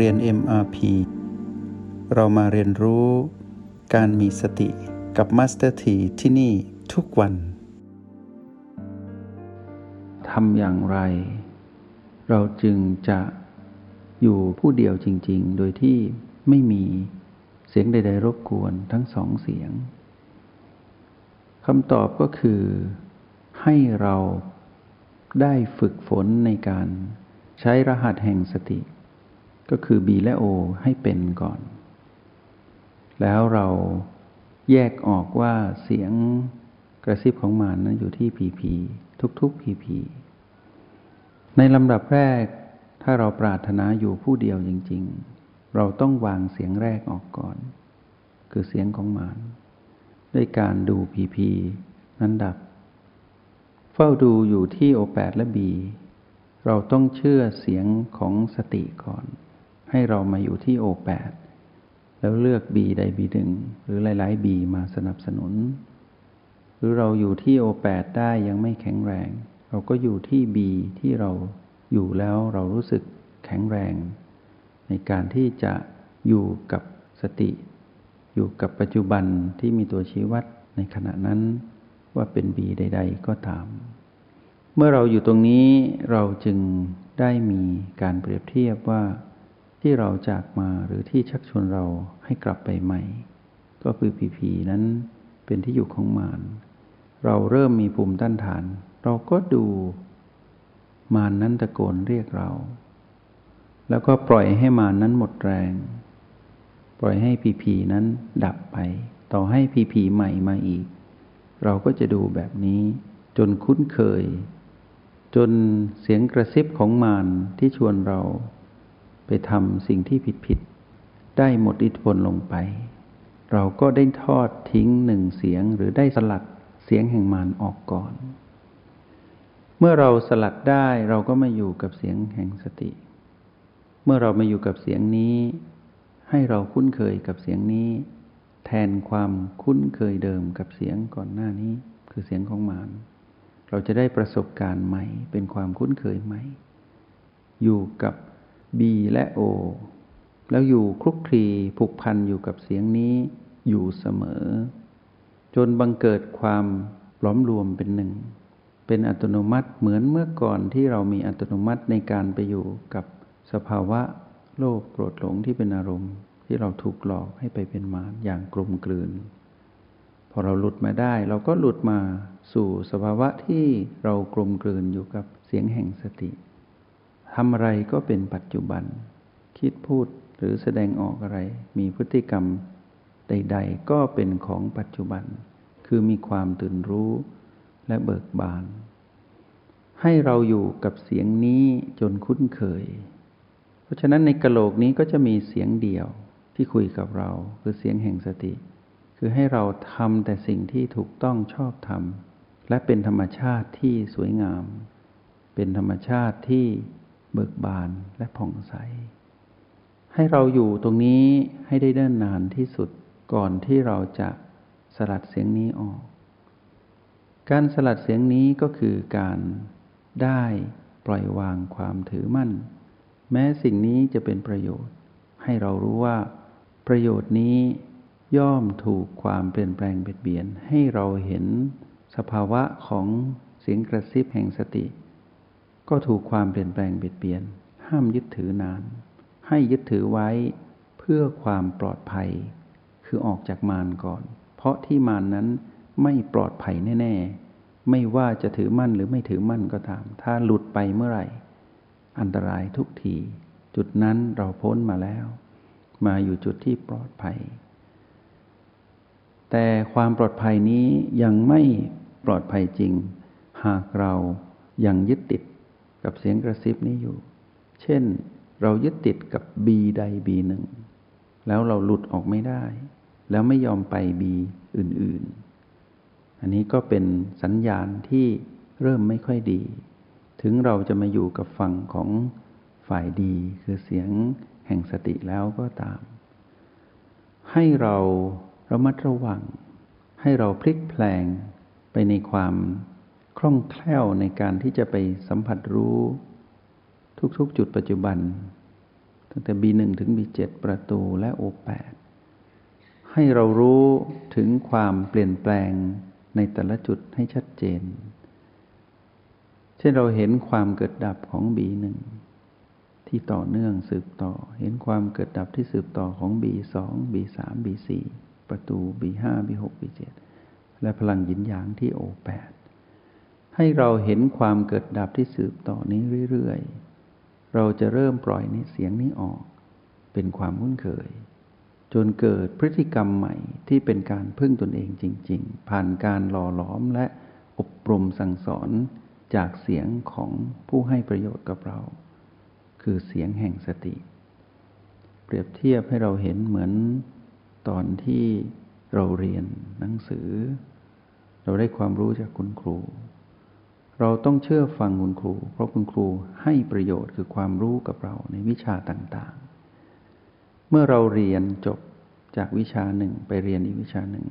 เรียน MRP เรามาเรียนรู้การมีสติกับ Master T ที่ที่นี่ทุกวัน ทำอย่างไร เราจึงจะอยู่ผู้เดียวจริง ๆ โดยที่ไม่มีเสียงใด ๆ รบกวนทั้งสองเสียงคำตอบก็คือให้เราได้ฝึกฝนในการใช้รหัสแห่งสติ ก็คือ B และ O ให้เป็นก่อน แล้วเราแยกออกว่าเสียงกระซิบของมานนั้นอยู่ที่ PP ทุกๆ PP ในลำดับแรก ถ้าเราปรารถนาอยู่ผู้เดียวจริง ๆ เราต้องวางเสียงแรกออกก่อน คือเสียงของมานด้วยการดู PP นั้นดับ เฝ้าดูอยู่ที่ O8 และ B เราต้องเชื่อเสียงของสติก่อน ให้เรามาอยู่ที่ O8 แปดแล้วเลือก B ใด B หนึ่งหรือหลายๆ B มาสนับสนุน หรือเราอยู่ที่ O8 ได้ยังไม่แข็งแรง เราก็อยู่ที่ B ที่เราอยู่แล้วเรารู้สึกแข็งแรง ในการที่จะอยู่กับสติ อยู่กับปัจจุบันที่มีตัวชี้วัดในขณะนั้นว่าเป็น B ใด ๆ ก็ตาม เมื่อเราอยู่ตรงนี้เราจึงได้มีการเปรียบเทียบว่า ที่เราจากมาหรือที่ชักชวนเราให้กลับไปใหม่ ก็คือผีผีนั้นเป็นที่อยู่ของมารเราเริ่มมีภูมิต้านทาน เราก็ดูมารนนั้นตะโกนเรียกเรา แล้วก็ปล่อยให้มารนนั้นหมดแรง ปล่อยให้ผีผีนั้นดับไป ต่อให้ผีผีใหม่มาอีก เราก็จะดูแบบนี้จนคุ้นเคย จนเสียงกระซิบของมารที่ชวนเรา ไปทำสิ่งที่ผิดๆได้หมดอิทธิพลลงไป เราก็ได้ทอดทิ้งหนึ่งเสียงหรือได้สลัดเสียงแห่งมารออกก่อน เมื่อเราสลัดได้เราก็มาอยู่กับเสียงแห่งสติ เมื่อเรามาอยู่กับเสียงนี้ ให้เราคุ้นเคยกับเสียงนี้ แทนความคุ้นเคยเดิมกับเสียงก่อนหน้านี้ คือเสียงของมารเราจะได้ประสบการณ์ใหม่ เป็นความคุ้นเคยใหม่ อยู่กับ B และ O แล้วอยู่คลุกคลีผูกพันอยู่กับเสียงนี้อยู่เสมอ จนบังเกิดความล้อมรวมเป็นหนึ่ง เป็นอัตโนมัติเหมือนเมื่อก่อนที่เรามีอัตโนมัติในการไปอยู่กับสภาวะโลภโกรธหลงที่เป็นอารมณ์ ที่เราถูกหลอกให้ไปเป็นมารอย่างกลมกลืน พอเราหลุดมาได้ เราก็หลุดมาสู่สภาวะที่เรากลมกลืนอยู่กับเสียงแห่งสติ ทำอะไรก็เป็นปัจจุบัน คิดพูดหรือแสดงออกอะไร มีพฤติกรรมใด ๆ ก็เป็นของปัจจุบัน คือมีความตื่นรู้และเบิกบาน ให้เราอยู่กับเสียงนี้จนคุ้นเคย เพราะฉะนั้นในกะโหลกนี้ก็จะมีเสียงเดียวที่คุยกับเรา คือเสียงแห่งสติ คือให้เราทำแต่สิ่งที่ถูกต้องชอบทำและเป็นธรรมชาติที่สวยงาม เป็นธรรมชาติที่ เบิกบานและผ่องใส ให้เราอยู่ตรงนี้ให้ได้เดินนานที่สุดก่อนที่เราจะสลัดเสียงนี้ออก การสลัดเสียงนี้ก็คือการได้ปล่อยวางความถือมั่น แม้สิ่งนี้จะเป็นประโยชน์ ให้เรารู้ว่า ประโยชน์นี้ย่อมถูกความเปลี่ยนแปลงเบียดเบียน ให้เราเห็นสภาวะของเสียงกระซิบแห่งสติ ก็ถูกความเปลี่ยนแปลงเบียดเบียน ห้ามยึดถือนาน ให้ยึดถือไว้เพื่อความปลอดภัย คือออกจากมารก่อน เพราะที่มารนนั้นไม่ปลอดภัยแน่ ๆ ไม่ว่าจะถือมั่นหรือไม่ถือมั่นก็ตาม ถ้าหลุดไปเมื่อไหร่ อันตรายทุกที จุดนั้นเราพ้นมาแล้ว มาอยู่จุดที่ปลอดภัย แต่ความปลอดภัยนี้ยังไม่ปลอดภัยจริง หากเรายังยึดติด กับเสียงกระซิบนี้อยู่ เช่น เรายึดติดกับบีใดบีหนึ่ง แล้วเราหลุดออกไม่ได้ แล้วไม่ยอมไปบีอื่น ๆ อันนี้ก็เป็นสัญญาณที่เริ่มไม่ค่อยดี ถึงเราจะมาอยู่กับฝั่งของฝ่ายดี คือเสียงแห่งสติแล้วก็ตาม ให้เราระมัดระวัง ให้เราพลิกแปลงไปในความ คล่องแคล่วในการที่จะไปสัมผัสรู้ทุกๆ จุดปัจจุบัน ตั้งแต่ B1 ถึง B7 ประตูและ O8 ให้เรารู้ถึงความเปลี่ยนแปลงในแต่ละจุดให้ชัดเจน เช่นเราเห็นความเกิดดับของ B1 ที่ต่อเนื่องสืบต่อ เห็นความเกิดดับที่สืบต่อของ B2 B3 B4 ประตู B5 B6 B7 และพลังหยินหยางที่ O8 ให้เราเห็นความเกิดดับที่สืบต่อนี้เรื่อยๆ เราจะเริ่มปล่อยในเสียงนี้ออก เป็นความคุ้นเคย จนเกิดพฤติกรรมใหม่ที่เป็นการพึ่งตนเองจริง ๆ ผ่านการหล่อหลอมและอบรมสั่งสอนจากเสียงของผู้ให้ประโยชน์กับเรา คือเสียงแห่งสติ เปรียบเทียบให้เราเห็นเหมือนตอนที่เราเรียนหนังสือ เราได้ความรู้จากคุณครู เราต้องเชื่อฟังคุณครู เพราะคุณครูให้ประโยชน์คือความรู้กับเราในวิชาต่างๆ เมื่อเราเรียนจบจากวิชาหนึ่งไปเรียนอีกวิชาหนึ่ง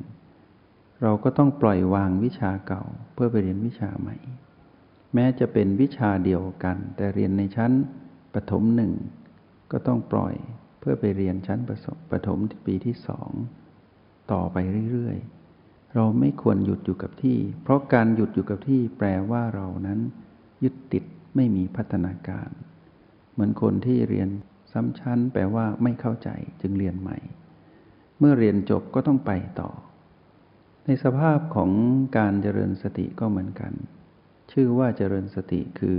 เราก็ต้องปล่อยวางวิชาเก่าเพื่อไปเรียนวิชาใหม่ แม้จะเป็นวิชาเดียวกัน แต่เรียนในชั้นประถมหนึ่งก็ต้องปล่อยเพื่อไปเรียนชั้นประถมปีที่สองต่อไปเรื่อยๆ เราไม่ควรหยุดอยู่กับที่ เพราะการหยุดอยู่กับที่แปลว่าเรานั้น ยึดติดไม่มีพัฒนาการ เหมือนคนที่เรียนซ้ำชั้น แปลว่าไม่เข้าใจจึงเรียนใหม่ เมื่อเรียนจบก็ต้องไปต่อ ในสภาพของการเจริญสติก็เหมือนกัน ชื่อว่าเจริญสติคือ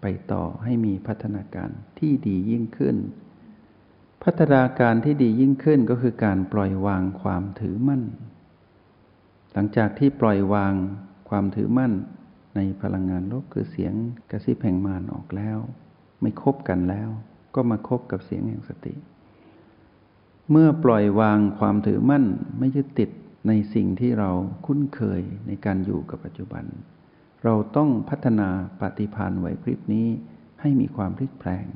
ไปต่อให้มีพัฒนาการที่ดียิ่งขึ้น พัฒนาการที่ดียิ่งขึ้นก็คือการปล่อยวางความถือมั่น หลังจากที่ปล่อยวางความถือมั่นในพลังงานลบคือเสียงกระซิบแห่งมารออกแล้ว ไม่คบกันแล้ว ก็มาคบกับเสียงแห่งสติ เมื่อปล่อยวางความถือมั่นไม่ยึดติดในสิ่งที่เราคุ้นเคยในการอยู่กับปัจจุบัน เราต้องพัฒนาปฏิพานไหวพริบนี้ให้มีความพลิกแปลง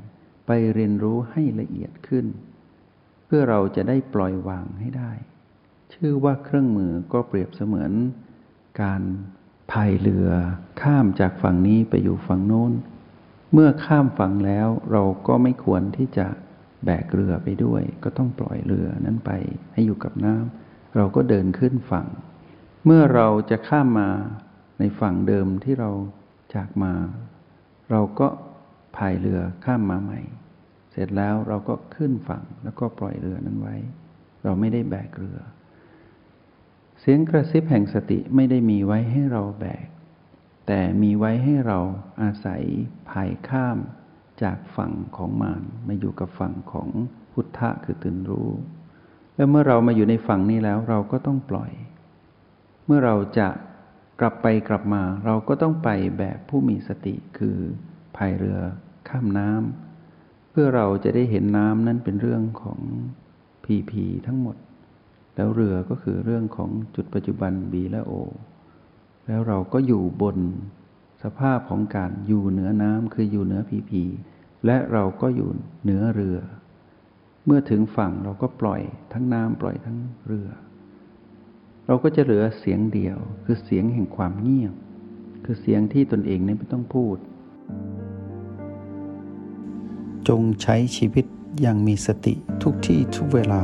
ไปเรียนรู้ให้ละเอียดขึ้น เพื่อเราจะได้ปล่อยวางให้ได้ ชื่อว่าเครื่องมือก็เปรียบเสมือน การพายเรือข้ามจากฝั่งนี้ไปอยู่ฝั่งโน้น เมื่อข้ามฝั่งแล้วเราก็ไม่ควรที่จะแบกเรือไปด้วย ก็ต้องปล่อยเรือนั้นไปให้อยู่กับน้ำเราก็เดินขึ้นฝั่ง เมื่อเราจะข้ามมาในฝั่งเดิมที่เราจากมา เราก็พายเรือข้ามมาใหม่ เสร็จแล้วเราก็ขึ้นฝั่งแล้วก็ปล่อยเรือนั้นไว้ เราไม่ได้แบกเรือ เสียงกระซิบแห่งสติไม่ได้มีไว้ให้เราแบก แต่มีไว้ให้เราอาศัยภายข้ามจากฝั่งของมารมาอยู่กับฝั่งของพุทธะคือตื่นรู้ แล้วเมื่อเรามาอยู่ในฝั่งนี้แล้วเราก็ต้องปล่อย เมื่อเราจะกลับไปกลับมาเราก็ต้องไปแบบผู้มีสติคือพายเรือข้ามน้ำเพื่อเราจะได้เห็นน้ำนั้นเป็นเรื่องของพีพีทั้งหมด แล้วเรือก็คือเรื่องของจุดปัจจุบัน B และ O แล้วเราก็อยู่บนสภาพของการอยู่เหนือน้ำคืออยู่เหนือพีพีและเราก็อยู่เหนือเรือ เมื่อถึงฝั่งเราก็ปล่อยทั้งน้ำปล่อยทั้งเรือ เราก็จะเหลือเสียงเดียว คือเสียงแห่งความเงียบ คือเสียงที่ตนเองไม่ต้องพูด จงใช้ชีวิตอย่างมีสติทุกที่ทุกเวลา